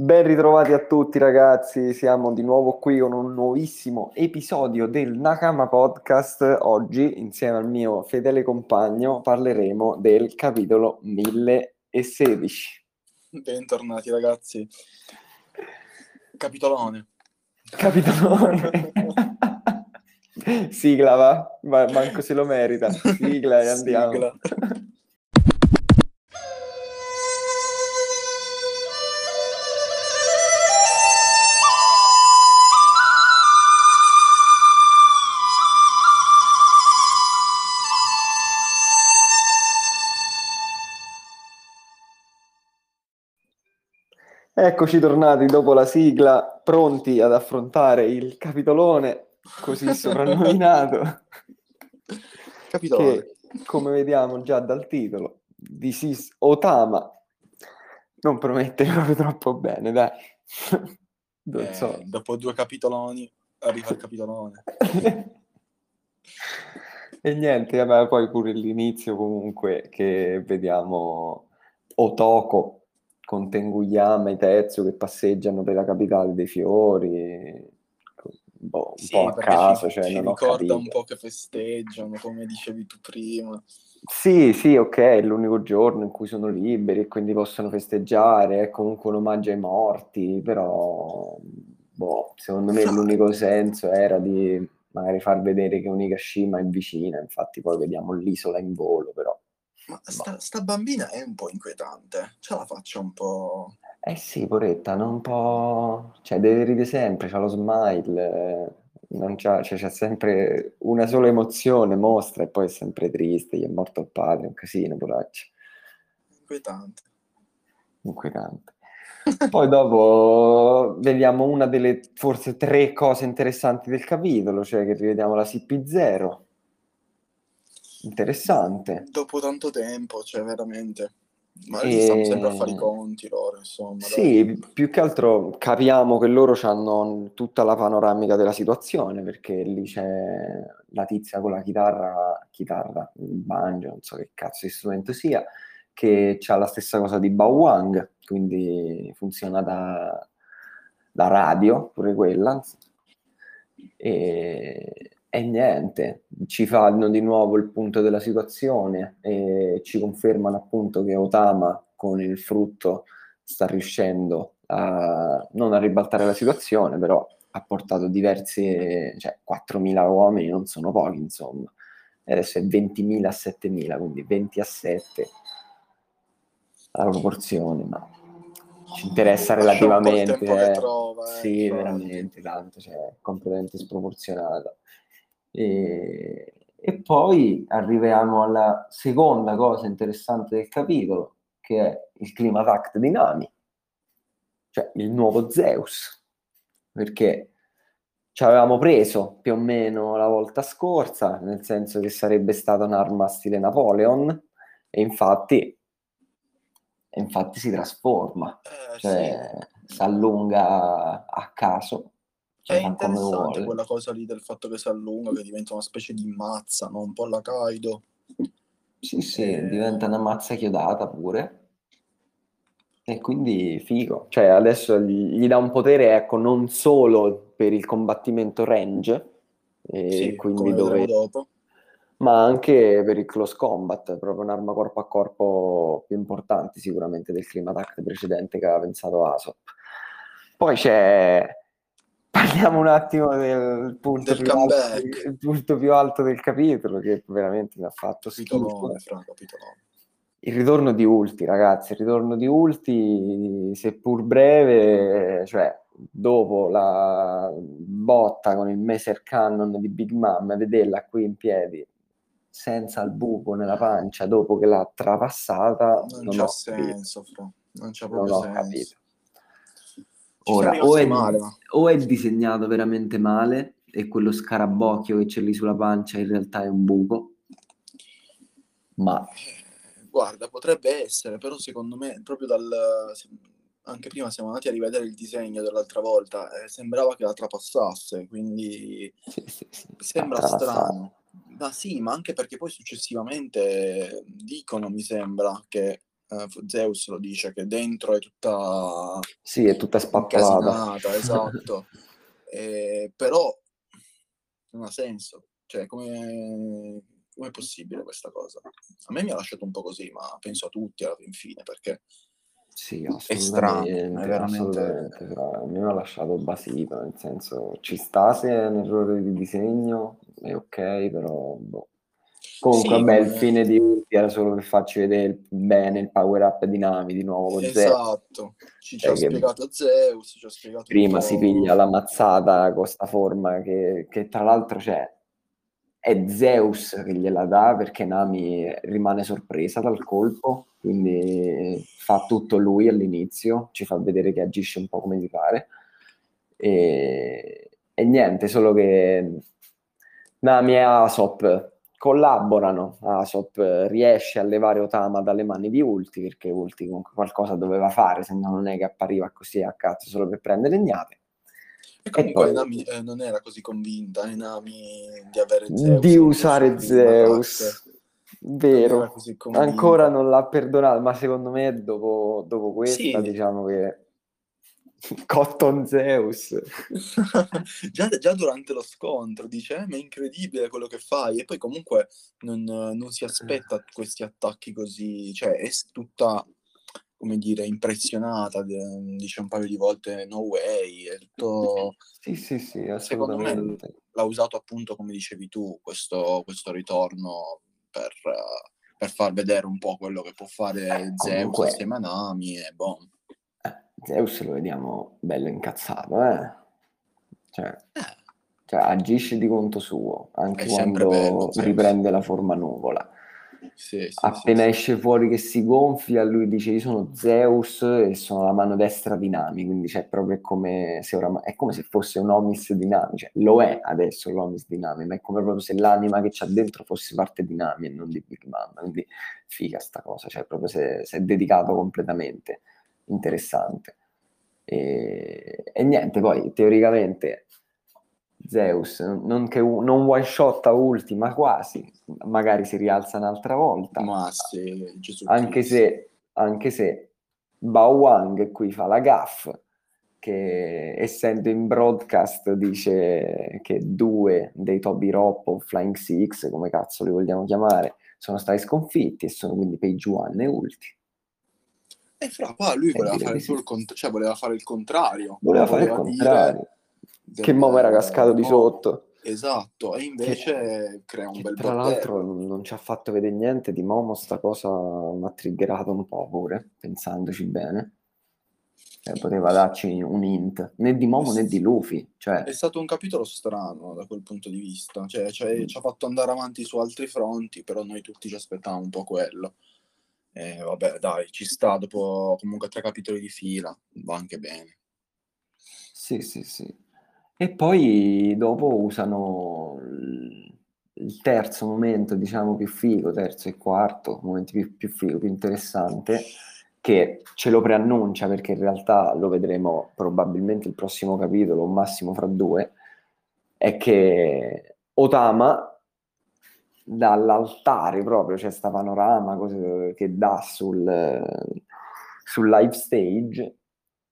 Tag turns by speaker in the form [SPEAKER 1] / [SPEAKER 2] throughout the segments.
[SPEAKER 1] Ben ritrovati a tutti ragazzi, siamo di nuovo qui con un nuovissimo episodio del Nakama Podcast. Oggi, insieme al mio fedele compagno, parleremo del capitolo 1016.
[SPEAKER 2] Bentornati ragazzi. Capitolone.
[SPEAKER 1] Capitolone. Sigla va, Ma- manco se lo merita. Sigla e andiamo.
[SPEAKER 2] Sigla.
[SPEAKER 1] Eccoci tornati dopo la sigla, pronti ad affrontare il capitolone, così soprannominato,
[SPEAKER 2] Capitolone.
[SPEAKER 1] che come vediamo già dal titolo, This is Otama, non promette proprio troppo bene, dai. Non
[SPEAKER 2] Eh,
[SPEAKER 1] so.
[SPEAKER 2] dopo due capitoloni arriva il capitolone.
[SPEAKER 1] E niente, vabbè, poi pure l'inizio comunque che vediamo Otoko con Tenguyama e Tetsu che passeggiano per la capitale dei fiori, boh, un
[SPEAKER 2] Sì,
[SPEAKER 1] po' a caso,
[SPEAKER 2] ci,
[SPEAKER 1] cioè
[SPEAKER 2] ci ricorda un po' che festeggiano, come dicevi tu prima.
[SPEAKER 1] Sì, sì, ok, è l'unico giorno in cui sono liberi e quindi possono festeggiare, è comunque un omaggio ai morti, però, boh, secondo me l'unico senso era di magari far vedere che Onigashima è vicina, infatti poi vediamo l'isola in volo, però.
[SPEAKER 2] Ma sta, sta bambina è un po' inquietante. Ce la faccio un po'.
[SPEAKER 1] Eh sì, poretta, non un po'... cioè deve ridere sempre, c'ha lo smile, eh, non c'ha, cioè, c'ha sempre una sola emozione, mostra, e poi è sempre triste, gli è morto il padre, un casino, poraccia.
[SPEAKER 2] inquietante.
[SPEAKER 1] Inquietante. Poi dopo vediamo una delle forse tre cose interessanti del capitolo, cioè che rivediamo la CP0. Interessante.
[SPEAKER 2] Dopo tanto tempo, cioè veramente. Ma
[SPEAKER 1] E-
[SPEAKER 2] stanno sempre a fare i conti loro, insomma. dai.
[SPEAKER 1] Sì, più che altro capiamo che loro hanno tutta la panoramica della situazione, perché lì c'è la tizia con la chitarra, chitarra, il banjo, non so che cazzo di strumento sia, che ha la stessa cosa di Bawang, quindi funziona da, da radio, pure quella. E, e niente, ci fanno di nuovo il punto della situazione e ci confermano appunto che Otama con il frutto sta riuscendo a non a ribaltare la situazione, però ha portato diversi, cioè 4.000 uomini non sono pochi, insomma. E adesso è 20.000 a 7.000, quindi 20 a 7 la proporzione, ma ci interessa relativamente. eh.
[SPEAKER 2] trova, eh,
[SPEAKER 1] Sì, veramente tanto, cioè è completamente sproporzionata. E, e poi arriviamo alla seconda cosa interessante del capitolo, che è il Climate Act di Nami, cioè il nuovo Zeus, perché ci avevamo preso più o meno la volta scorsa, nel senso che sarebbe stata un'arma stile Napoleon, e infatti, infatti si trasforma,
[SPEAKER 2] Eh,
[SPEAKER 1] cioè
[SPEAKER 2] sì.
[SPEAKER 1] si allunga a caso,
[SPEAKER 2] È
[SPEAKER 1] cioè fa come
[SPEAKER 2] interessante quella cosa lì del fatto che si allunga, che diventa una specie di mazza, no? Un po' alla Kaido.
[SPEAKER 1] Sì, sì,
[SPEAKER 2] Eh.
[SPEAKER 1] diventa una mazza chiodata pure. E quindi figo. Cioè adesso gli, gli dà un potere, ecco, non solo per il combattimento range, e
[SPEAKER 2] Sì,
[SPEAKER 1] quindi dove,
[SPEAKER 2] dopo.
[SPEAKER 1] ma anche per il close combat, proprio un'arma corpo a corpo più importante sicuramente del Climate Act precedente che aveva pensato Aesop. Poi c'è... Parliamo un attimo del punto,
[SPEAKER 2] Del
[SPEAKER 1] più alto, punto più alto del capitolo, che veramente mi ha fatto schifo. Il ritorno di Ulti, ragazzi, il ritorno di Ulti, seppur breve, cioè dopo la botta con il Maser Cannon di Big Mom, vederla qui in piedi senza il buco nella pancia dopo che l'ha trapassata,
[SPEAKER 2] Non,
[SPEAKER 1] non
[SPEAKER 2] c'ha senso, fra. Non c'ha
[SPEAKER 1] Non
[SPEAKER 2] proprio
[SPEAKER 1] ho
[SPEAKER 2] senso.
[SPEAKER 1] capito. Ora, o è,
[SPEAKER 2] male, ma...
[SPEAKER 1] o è disegnato veramente male e quello scarabocchio che c'è lì sulla pancia in realtà è un buco, ma
[SPEAKER 2] Eh, Guarda, potrebbe essere, però secondo me, proprio dal... Anche prima siamo andati a rivedere il disegno dell'altra volta, eh, sembrava che la trapassasse, quindi
[SPEAKER 1] sì, sì, sì,
[SPEAKER 2] sembra strano. Ma sì, ma anche perché poi successivamente dicono, mi sembra, che uh, Zeus lo dice, che dentro è tutta...
[SPEAKER 1] Sì, è tutta spappolata.
[SPEAKER 2] esatto. eh, però non ha senso. Cioè, come è possibile questa cosa? A me mi ha lasciato un po' così, ma penso a tutti alla fine, perché
[SPEAKER 1] sì, è strano, è veramente... A me mi ha lasciato basito, nel senso, ci sta se è un errore di disegno, è ok, però boh. Comunque, sì, vabbè, il fine di Ulti era solo per farci vedere bene il power up di Nami di nuovo con
[SPEAKER 2] Esatto, ci, ci ha spiegato Zeus, ci ha spiegato
[SPEAKER 1] Prima si piglia la mazzata con sta forma che, che tra l'altro c'è è Zeus che gliela dà perché Nami rimane sorpresa dal colpo, quindi fa tutto lui all'inizio, ci fa vedere che agisce un po' come gli pare. E, e niente, solo che Nami e Asop collaborano, Asop riesce a levare Otama dalle mani di Ulti perché Ulti comunque qualcosa doveva fare, se no non è che appariva così a cazzo solo per prendere legnate.
[SPEAKER 2] E comunque poi, Nami eh, non era così convinta, eh, Nami, di avere Zeus.
[SPEAKER 1] Di usare Zeus. Vero, non ancora non l'ha perdonato, ma secondo me dopo, dopo questa sì. diciamo che Cotton Zeus.
[SPEAKER 2] già, già, durante lo scontro dice: eh, Ma è incredibile quello che fai. E poi, comunque, non, non si aspetta questi attacchi così. Cioè, è tutta come dire, impressionata, dice un paio di volte no way, è tutto...
[SPEAKER 1] Sì, sì, sì,
[SPEAKER 2] Secondo me l'ha usato appunto, come dicevi tu, questo, questo ritorno per, per, far vedere un po' quello che può fare eh, Zeus comunque... assieme a Nami e boh.
[SPEAKER 1] Zeus lo vediamo bello incazzato, eh? Cioè... Eh. Cioè, agisce di conto suo, anche quando bello, riprende la forma nuvola sì, sì, Appena sì, esce fuori che si gonfia, lui dice io sono Zeus e sono la mano destra di Nami, quindi cioè, proprio come se ora, è come se fosse un Omis di Nami, cioè, lo è adesso l'Omis di Nami, ma è come proprio se l'anima che c'ha dentro fosse parte di Nami e non di Big Mom, quindi figa sta cosa, cioè proprio se, se è dedicato completamente, interessante. E, e niente, poi teoricamente Zeus, non, che, non one shot a ulti, ma quasi, magari si rialza un'altra volta.
[SPEAKER 2] Ma sì,
[SPEAKER 1] Gesù anche se, anche se Bao Wang qui fa la gaff, che essendo in broadcast dice che due dei Toby Rop o Flying Six, come cazzo li vogliamo chiamare, sono stati sconfitti e sono quindi Page One e Ulti.
[SPEAKER 2] E fra qua lui voleva fare, il cont- cioè, voleva fare il contrario.
[SPEAKER 1] Voleva, voleva fare il contrario. Dire che Momo era cascato di sotto.
[SPEAKER 2] Esatto, e invece che, crea un bel
[SPEAKER 1] Tra bordello. l'altro non ci ha fatto vedere niente di Momo, sta cosa mi ha triggerato un po' pure, pensandoci bene. Eh, poteva darci un hint, né di Momo né di Luffy. Cioè...
[SPEAKER 2] È stato un capitolo strano da quel punto di vista, cioè, cioè, ci ha fatto andare avanti su altri fronti, però noi tutti ci aspettavamo un po' quello. E vabbè, dai, ci sta, dopo comunque tre capitoli di fila, va anche bene.
[SPEAKER 1] Sì, sì, sì. E poi dopo usano il terzo momento, diciamo più figo, terzo e quarto, momento più, più figo, più interessante, che ce lo preannuncia perché in realtà lo vedremo probabilmente il prossimo capitolo, o massimo fra due, è che Otama dall'altare proprio, c'è sta panorama che dà sul, sul live stage,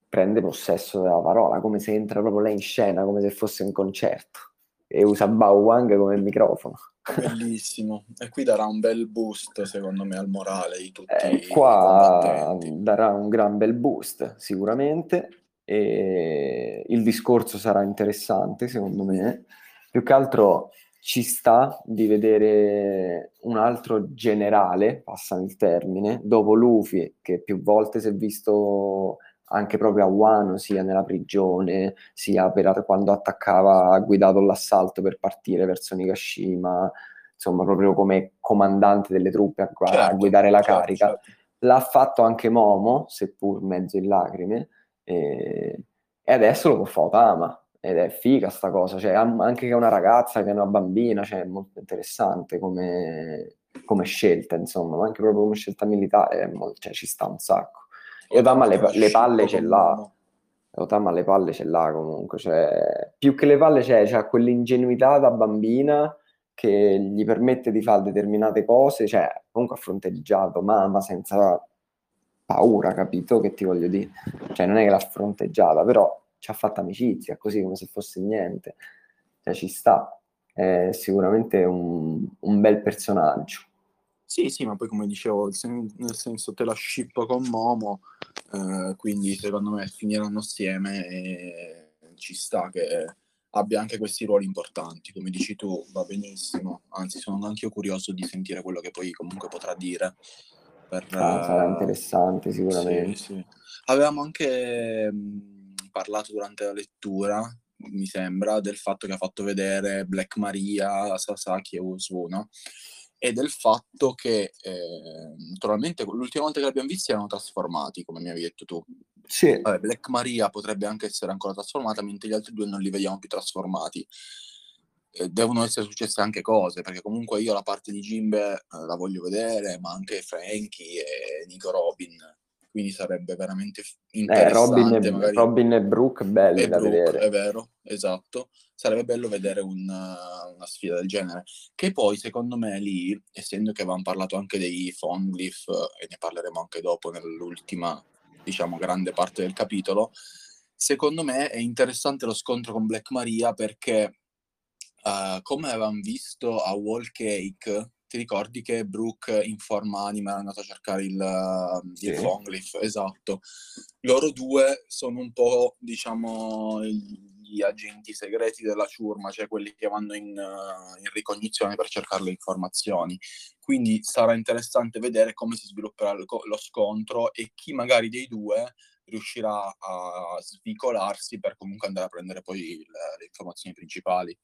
[SPEAKER 1] prende possesso della parola, come se entra proprio lei in scena, come se fosse un concerto, e usa Bao Wang come microfono.
[SPEAKER 2] Bellissimo, e qui darà un bel boost secondo me al morale di tutti eh,
[SPEAKER 1] qua darà un gran bel boost sicuramente e il discorso sarà interessante secondo me. Più che altro ci sta di vedere un altro generale, passano il termine, dopo Luffy che più volte si è visto anche proprio a Wano, sia nella prigione, sia per quando attaccava, ha guidato l'assalto per partire verso Nigashima, insomma, proprio come comandante delle truppe a, certo, a guidare la certo, carica. Certo. L'ha fatto anche Momo, seppur mezzo in lacrime, e, e adesso lo può fare Otama. Ed è figa sta cosa, cioè, anche che una ragazza, che è una bambina, cioè, è molto interessante come, come scelta, insomma, ma anche proprio come scelta militare, molto, cioè, ci sta un sacco. E Otama le, le palle ce l'ha. Otama le palle ce l'ha comunque, cioè, più che le palle c'è, c'è quell'ingenuità da bambina che gli permette di fare determinate cose, cioè comunque ha fronteggiato mamma senza paura, capito che ti voglio dire? Cioè non è che l'ha fronteggiata, però ci ha fatto amicizia, così come se fosse niente. Cioè ci sta, è sicuramente un, un bel personaggio.
[SPEAKER 2] Sì, sì, ma poi come dicevo, nel senso te la ship con Momo, eh, quindi secondo me finiranno assieme e ci sta che abbia anche questi ruoli importanti, come dici tu, va benissimo, anzi sono anche io curioso di sentire quello che poi comunque potrà dire.
[SPEAKER 1] Per, ah, sarà eh, interessante sicuramente.
[SPEAKER 2] Sì, sì. Avevamo anche mh, parlato durante la lettura, mi sembra, del fatto che ha fatto vedere Black Maria, Sasaki e Usu, no? e del fatto che eh, naturalmente l'ultima volta che l'abbiamo visti erano trasformati, come mi avevi detto tu.
[SPEAKER 1] Sì.
[SPEAKER 2] Vabbè, Black Maria potrebbe anche essere ancora trasformata, mentre gli altri due non li vediamo più trasformati. Eh, devono essere successe anche cose, perché comunque io la parte di Jimbe eh, la voglio vedere, ma anche Frankie e Nico Robin quindi sarebbe veramente interessante.
[SPEAKER 1] Eh, Robin, e. Robin e Brooke belli e da Brooke, vedere.
[SPEAKER 2] È vero, esatto. Sarebbe bello vedere una, una, sfida del genere. Che poi, secondo me, lì, essendo che avevamo parlato anche dei Fonglyph, e ne parleremo anche dopo nell'ultima, diciamo, grande parte del capitolo, secondo me è interessante lo scontro con Black Maria perché, uh, come avevamo visto a Wall Cake, ti ricordi che Brooke in forma anima è andato a cercare il, sì. il Longleaf? Esatto. Loro due sono un po', diciamo, gli agenti segreti della ciurma, cioè quelli che vanno in, uh, in ricognizione per cercare le informazioni. Quindi sarà interessante vedere come si svilupperà lo, lo scontro e chi magari dei due riuscirà a svicolarsi per comunque andare a prendere poi le, le informazioni principali.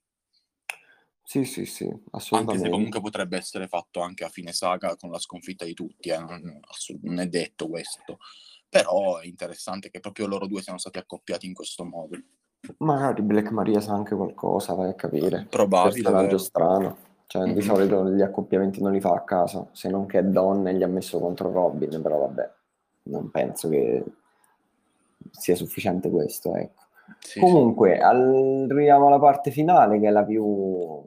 [SPEAKER 1] Sì, sì, sì,
[SPEAKER 2] Anche se comunque potrebbe essere fatto anche a fine saga con la sconfitta di tutti, eh, non, non è detto questo. Però è interessante che proprio loro due siano stati accoppiati in questo modo.
[SPEAKER 1] Magari Black Maria sa anche qualcosa, vai a capire.
[SPEAKER 2] Probabile.
[SPEAKER 1] Personaggio strano. Cioè, mm-hmm. di solito gli accoppiamenti non li fa a caso, se non che Don gli ha messo contro Robin, però vabbè, non penso che sia sufficiente questo, ecco. Sì, Comunque, sì. arriviamo alla parte finale, che è la più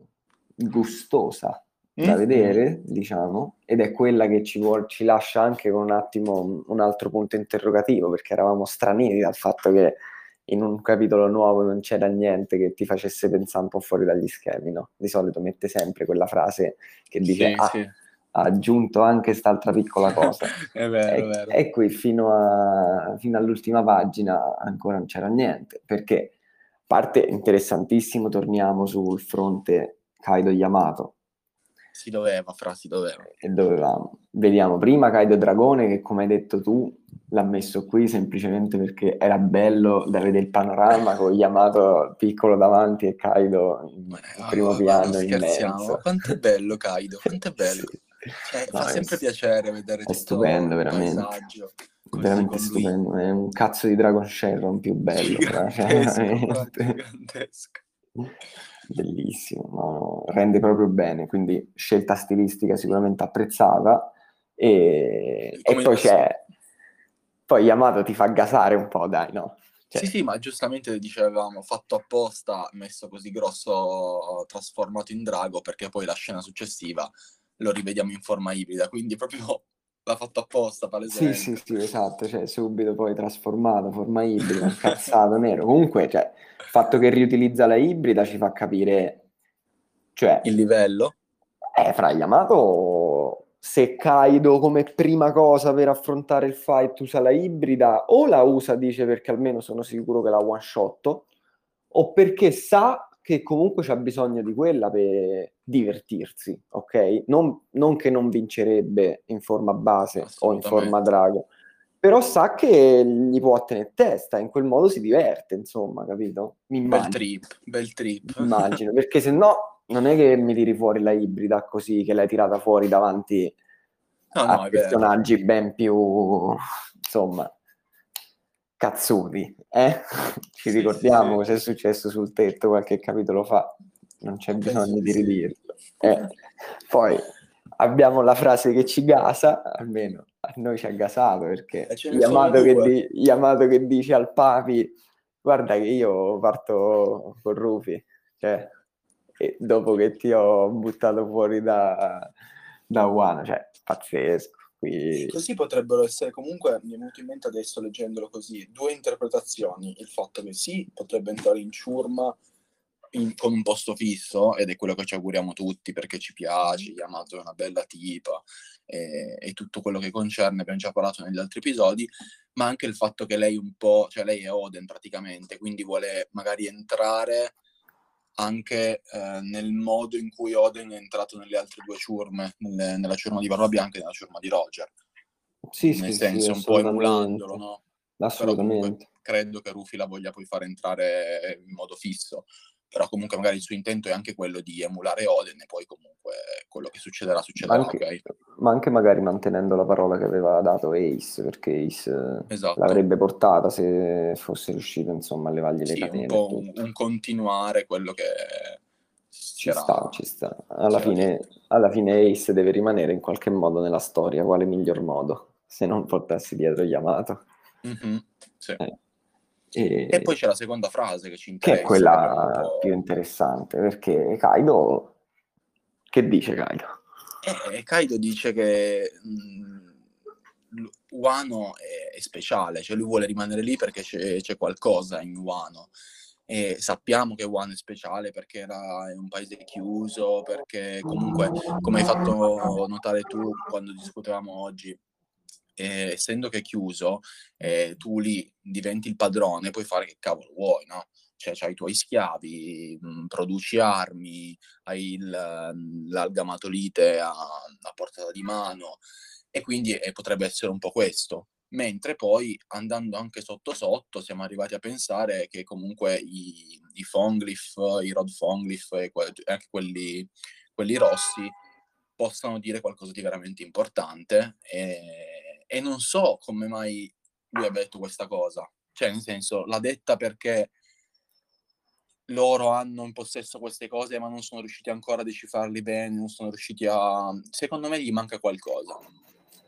[SPEAKER 1] gustosa da mm-hmm. vedere, diciamo, ed è quella che ci, vuol, ci lascia anche con un attimo un altro punto interrogativo, perché eravamo stranieri dal fatto che in un capitolo nuovo non c'era niente che ti facesse pensare un po' fuori dagli schemi, no? Di solito mette sempre quella frase che dice sì, ah, sì. Ha aggiunto anche quest'altra piccola cosa.
[SPEAKER 2] è vero, e, è vero.
[SPEAKER 1] E qui fino, a, fino all'ultima pagina ancora non c'era niente, perché parte interessantissimo, torniamo sul fronte Kaido Yamato.
[SPEAKER 2] Si doveva, fra si doveva.
[SPEAKER 1] E dovevamo. Vediamo prima Kaido Dragone che come hai detto tu l'ha messo qui semplicemente perché era bello da vedere il panorama con Yamato piccolo davanti e Kaido in primo piano immenso.
[SPEAKER 2] Quanto è bello Kaido, quanto è bello. sì. Cioè, no, fa sempre è, piacere vedere
[SPEAKER 1] è stupendo veramente paesaggio. veramente stupendo è un cazzo di Dragon Sharon più bello
[SPEAKER 2] gigantesco, cioè, gigantesco
[SPEAKER 1] bellissimo, no? rende proprio bene, quindi scelta stilistica sicuramente apprezzata e, e poi c'è poi Yamato ti fa gasare un po', dai, no?
[SPEAKER 2] Cioè... Sì, sì, ma giustamente dicevamo, fatto apposta, messo così grosso, trasformato in drago, perché poi la scena successiva lo rivediamo in forma ibrida, quindi proprio l'ha fatto apposta, palesemente.
[SPEAKER 1] Sì, sì, sì, esatto, cioè subito poi trasformato, forma ibrida, incazzato, nero. Comunque, cioè, il fatto che riutilizza la ibrida ci fa capire, cioè...
[SPEAKER 2] Il livello?
[SPEAKER 1] Eh, fra Yamato, se Kaido come prima cosa per affrontare il fight usa la ibrida, o la usa, dice, perché almeno sono sicuro che la one shot, o perché sa che comunque c'ha bisogno di quella per divertirsi, ok? Non, non che non vincerebbe in forma base o in forma drago, però sa che gli può tenere testa, in quel modo si diverte, insomma, capito?
[SPEAKER 2] Bel trip, bel trip.
[SPEAKER 1] Immagino, perché se no non è che mi tiri fuori la ibrida così, che l'hai tirata fuori davanti no, a no, personaggi ben più, insomma, cazzuti, eh? Ci sì, ricordiamo sì, cosa è successo sul tetto qualche capitolo fa, non c'è bisogno di ridirlo. Eh. Poi abbiamo la frase che ci gasa, almeno a noi ci ha gasato perché Yamato che, di, Yamato che, dice al papi guarda che io parto con Rufi, cioè, e dopo che ti ho buttato fuori da, da Wano, cioè pazzesco. Qui...
[SPEAKER 2] Così potrebbero essere comunque, mi è venuto in mente adesso leggendolo così, due interpretazioni. Il fatto che sì, potrebbe entrare in ciurma in, con un posto fisso, ed è quello che ci auguriamo tutti perché ci piace, Yamato è una bella tipa, e, e tutto quello che concerne, abbiamo già parlato negli altri episodi, ma anche il fatto che lei un po', cioè lei è Oden praticamente, quindi vuole magari entrare anche eh, nel modo in cui Oden è entrato nelle altre due ciurme, nelle, nella ciurma di Barba Bianca e nella ciurma di Roger.
[SPEAKER 1] Sì,
[SPEAKER 2] nel
[SPEAKER 1] sì,
[SPEAKER 2] senso,
[SPEAKER 1] sì,
[SPEAKER 2] un po' emulandolo, no?
[SPEAKER 1] Assolutamente.
[SPEAKER 2] Comunque credo che Rufy la voglia poi far entrare in modo fisso però comunque magari il suo intento è anche quello di emulare Oden e poi comunque quello che succederà succederà,
[SPEAKER 1] anche,
[SPEAKER 2] okay?
[SPEAKER 1] Ma anche magari mantenendo la parola che aveva dato Ace, perché Ace
[SPEAKER 2] esatto.
[SPEAKER 1] l'avrebbe portata se fosse riuscito insomma a levargli le
[SPEAKER 2] sì,
[SPEAKER 1] catene.
[SPEAKER 2] un po' un, un, continuare quello che
[SPEAKER 1] ci sta, ci sta. Alla fine, alla fine Ace deve rimanere in qualche modo nella storia, quale miglior modo, se non portarsi dietro Yamato.
[SPEAKER 2] Mm-hmm, sì.
[SPEAKER 1] eh.
[SPEAKER 2] E, e, poi c'è la seconda frase che ci interessa.
[SPEAKER 1] Che è quella più interessante, perché Kaido... Che dice Kaido?
[SPEAKER 2] Eh, Kaido dice che mh, mm, Wano è, è, speciale, cioè lui vuole rimanere lì perché c'è, c'è qualcosa in Wano. E sappiamo che Wano è speciale perché era un paese chiuso, perché comunque, come hai fatto notare tu quando discutevamo oggi, eh, essendo che è chiuso, eh, tu lì diventi il padrone, puoi fare che cavolo vuoi, no? Cioè, hai i tuoi schiavi, mh, mm, produci armi, hai il, mm, l'algamatolite a, a, portata di mano, e quindi eh, potrebbe essere un po' questo. Mentre poi, andando anche sotto sotto, siamo arrivati a pensare che comunque i, i Fonglyph, i Rod Fonglyph e que- anche quelli, quelli rossi possano dire qualcosa di veramente importante e e non so come mai lui abbia detto questa cosa. Cioè, nel senso, l'ha detta perché loro hanno in possesso queste cose ma non sono riusciti ancora a decifrarli bene, non sono riusciti a... Secondo me gli manca qualcosa.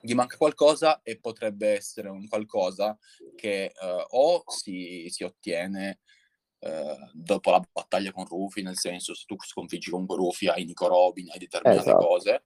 [SPEAKER 2] Gli manca qualcosa e potrebbe essere un qualcosa che uh, o si, si ottiene uh, dopo la battaglia con Rufi, nel senso se tu sconfiggi comunque Rufi hai Nico Robin, hai determinate esatto. cose,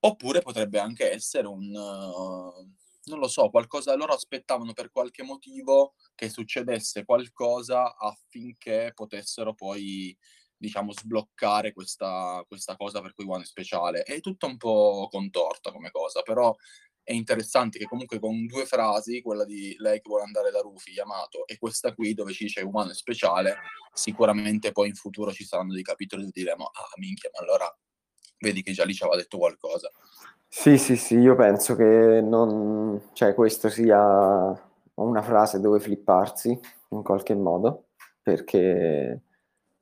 [SPEAKER 2] oppure potrebbe anche essere un... Uh, non lo so, qualcosa loro aspettavano per qualche motivo che succedesse qualcosa affinché potessero poi, diciamo, sbloccare questa, questa cosa per cui One è speciale. È tutto un po' contorta come cosa, però è interessante che comunque con due frasi, quella di lei che vuole andare da Rufi, Yamato, e questa qui dove ci dice umano è speciale, sicuramente poi in futuro ci saranno dei capitoli dove diremo, ah minchia, ma allora vedi che già lì ci aveva detto qualcosa.
[SPEAKER 1] Sì, sì, sì, io penso che non, cioè, questo sia una frase dove flipparsi in qualche modo, perché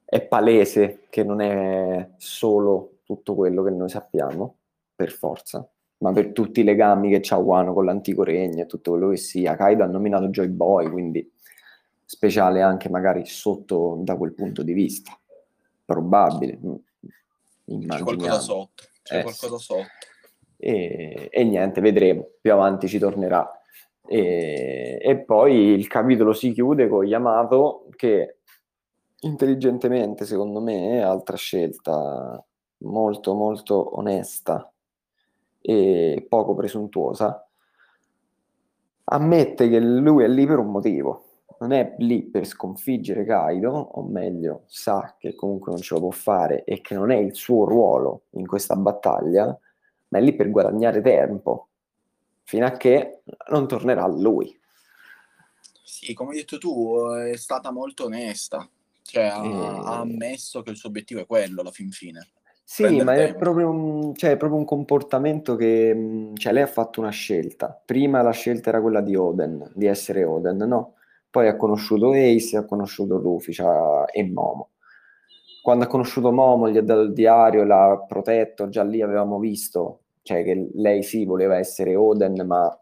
[SPEAKER 1] è palese che non è solo tutto quello che noi sappiamo, per forza, ma per tutti i legami che c'ha Wano con l'antico regno e tutto quello che sia. Kaido ha nominato Joy Boy, quindi speciale anche magari sotto da quel punto di vista. Probabile.
[SPEAKER 2] C'è qualcosa sotto, c'è eh, qualcosa sotto
[SPEAKER 1] e, e niente, vedremo, più avanti ci tornerà. E, e, poi il capitolo si chiude con Yamato che intelligentemente, secondo me, è altra scelta molto molto onesta e poco presuntuosa. Ammette che lui è lì per un motivo, non è lì per sconfiggere Kaido, o meglio, sa che comunque non ce lo può fare e che non è il suo ruolo in questa battaglia, ma è lì per guadagnare tempo, fino a che non tornerà lui.
[SPEAKER 2] Sì, come hai detto tu, è stata molto onesta, cioè ha, e... ha ammesso che il suo obiettivo è quello alla fin fine.
[SPEAKER 1] Sì, ma è proprio, un, cioè, è proprio, un, comportamento che cioè, lei ha fatto una scelta. Prima la scelta era quella di Oden, di essere Oden, no? Poi ha conosciuto Ace, ha conosciuto Rufy cioè, e Momo quando ha conosciuto Momo, gli ha dato il diario, l'ha protetto, già lì avevamo visto, cioè che lei sì voleva essere Oden, ma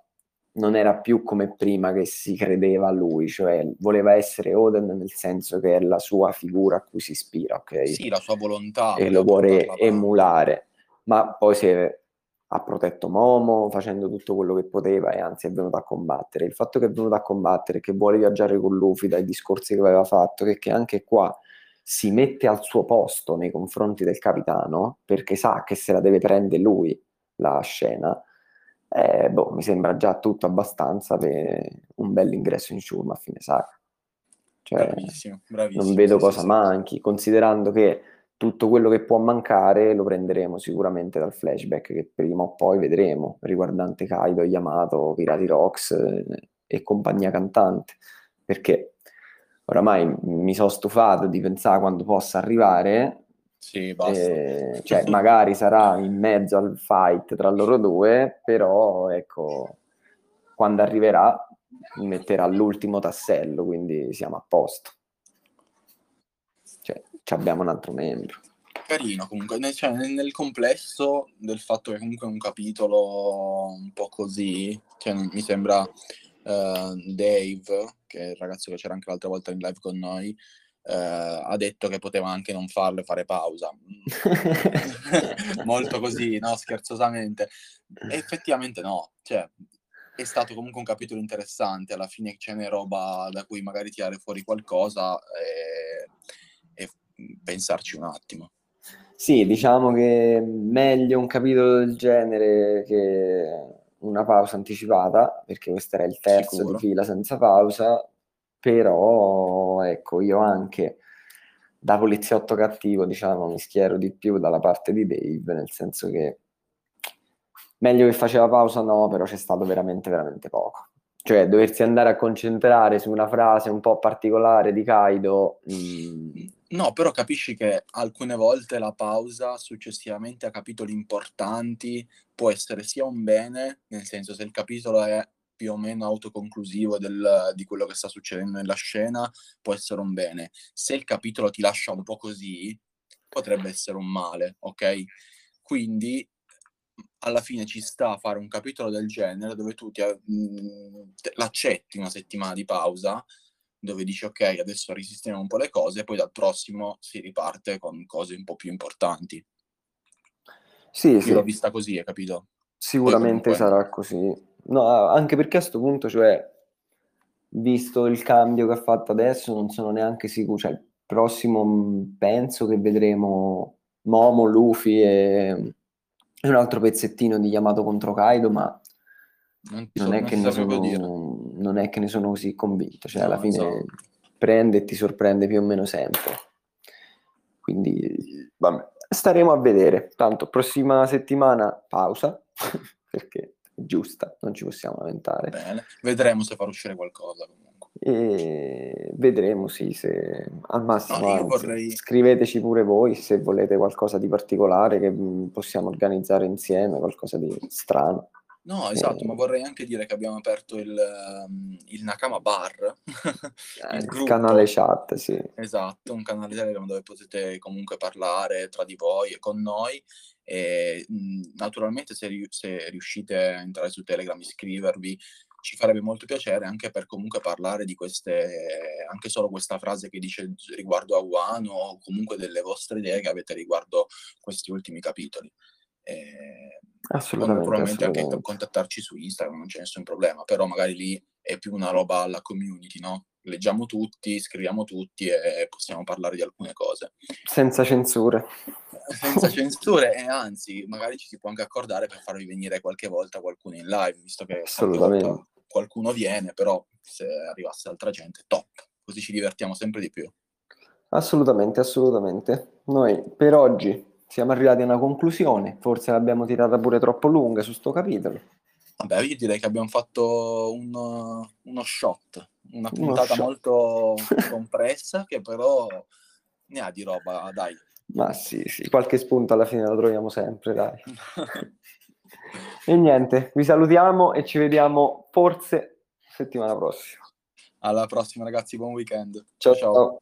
[SPEAKER 1] non era più come prima che si credeva a lui, cioè voleva essere Oden nel senso che è la sua figura a cui si ispira, ok?
[SPEAKER 2] Sì, la sua volontà.
[SPEAKER 1] E lo vuole emulare, ma poi si è, ha protetto Momo facendo tutto quello che poteva e anzi è venuto a combattere. Il fatto che è venuto a combattere, che vuole viaggiare con Luffy dai discorsi che aveva fatto, che, che anche qua si mette al suo posto nei confronti del capitano perché sa che se la deve prendere lui la scena eh, boh, mi sembra già tutto abbastanza per un bel ingresso in Shurma a fine saga. Cioè,
[SPEAKER 2] bravissimo, bravissimo.
[SPEAKER 1] Non vedo
[SPEAKER 2] sì,
[SPEAKER 1] cosa
[SPEAKER 2] sì,
[SPEAKER 1] manchi, sì. considerando che tutto quello che può mancare lo prenderemo sicuramente dal flashback che prima o poi vedremo, riguardante Kaido, Yamato, Pirati Rocks eh, e compagnia cantante. Perché oramai mi sono stufato di pensare quando possa arrivare.
[SPEAKER 2] Sì, basta.
[SPEAKER 1] Eh, cioè, magari sarà in mezzo al fight tra loro due, però ecco, quando arriverà metterà l'ultimo tassello, quindi siamo a posto. Cioè, abbiamo un altro membro.
[SPEAKER 2] Carino comunque, nel, cioè, nel complesso del fatto che comunque è un capitolo un po' così, cioè, mi sembra uh, Dave, che è il ragazzo che c'era anche l'altra volta in live con noi, uh, ha detto che poteva anche non farlo e fare pausa. Molto così, no? Scherzosamente. E effettivamente no, cioè, è stato comunque un capitolo interessante, alla fine ce n'è roba da cui magari tirare fuori qualcosa e, e pensarci un attimo.
[SPEAKER 1] Sì, diciamo che meglio un capitolo del genere che una pausa anticipata, perché questo era il terzo Sicuro. di fila senza pausa, però ecco, io anche da poliziotto cattivo, diciamo, mi schiero di più dalla parte di Dave, nel senso che meglio che faceva pausa no, però c'è stato veramente, veramente poco. Cioè, doversi andare a concentrare su una frase un po' particolare di Kaido... Mh... Mm,
[SPEAKER 2] no, però capisci che alcune volte la pausa successivamente a capitoli importanti può essere sia un bene, nel senso se il capitolo è più o meno autoconclusivo del, di quello che sta succedendo nella scena, può essere un bene. Se il capitolo ti lascia un po' così, potrebbe essere un male, ok? Quindi alla fine ci sta a fare un capitolo del genere dove tu ti, mh, mhmm, l'accetti una settimana di pausa, dove dici ok, adesso risistemiamo un po' le cose e poi dal prossimo si riparte con cose un po' più importanti.
[SPEAKER 1] Sì,
[SPEAKER 2] Io
[SPEAKER 1] sì.
[SPEAKER 2] l'ho vista così, hai capito?
[SPEAKER 1] Sicuramente comunque... sarà così. No, anche perché a questo punto, cioè, visto il cambio che ha fatto adesso, non sono neanche sicuro. Cioè, il prossimo mhmm, penso che vedremo Momo, Luffy e un altro pezzettino di Yamato contro Kaido, ma non, non, è non, sono, non, è che ne sono, così convinto. Cioè, no, alla fine so. prende e ti sorprende più o meno sempre. Quindi, vabbè, staremo a vedere. Tanto, prossima settimana pausa, perché è giusta, non ci possiamo lamentare.
[SPEAKER 2] Bene, vedremo se far uscire qualcosa
[SPEAKER 1] e vedremo sì se al massimo no, vorrei... scriveteci pure voi se volete qualcosa di particolare che possiamo organizzare insieme qualcosa di strano
[SPEAKER 2] no esatto ma vorrei anche dire che abbiamo aperto il, um, il Nakama Bar
[SPEAKER 1] il, il canale chat sì.
[SPEAKER 2] Esatto un canale Telegram dove potete comunque parlare tra di voi e con noi e mh, mm, naturalmente se, se riuscite a entrare su Telegram iscrivervi ci farebbe molto piacere anche per comunque parlare di queste, anche solo questa frase che dice riguardo a Wano o comunque delle vostre idee che avete riguardo questi ultimi capitoli.
[SPEAKER 1] Eh, assolutamente.
[SPEAKER 2] Probabilmente
[SPEAKER 1] assolutamente.
[SPEAKER 2] anche contattarci su Instagram, non c'è nessun problema, però magari lì è più una roba alla community, no? Leggiamo tutti, scriviamo tutti e possiamo parlare di alcune cose.
[SPEAKER 1] Senza censure.
[SPEAKER 2] Senza censure e anzi, magari ci si può anche accordare per farvi venire qualche volta qualcuno in live, visto che qualcuno viene, però se arrivasse altra gente, top, così ci divertiamo sempre di più.
[SPEAKER 1] Assolutamente, assolutamente. Noi per oggi siamo arrivati a una conclusione, forse l'abbiamo tirata pure troppo lunga su sto capitolo.
[SPEAKER 2] Vabbè, io direi che abbiamo fatto un, uno shot, una puntata shot. molto compressa che però ne ha di roba, dai.
[SPEAKER 1] Ma sì, sì, qualche spunto alla fine lo troviamo sempre, dai. E niente, vi salutiamo e ci vediamo forse settimana prossima.
[SPEAKER 2] Alla prossima ragazzi, buon weekend.
[SPEAKER 1] ciao. ciao. ciao.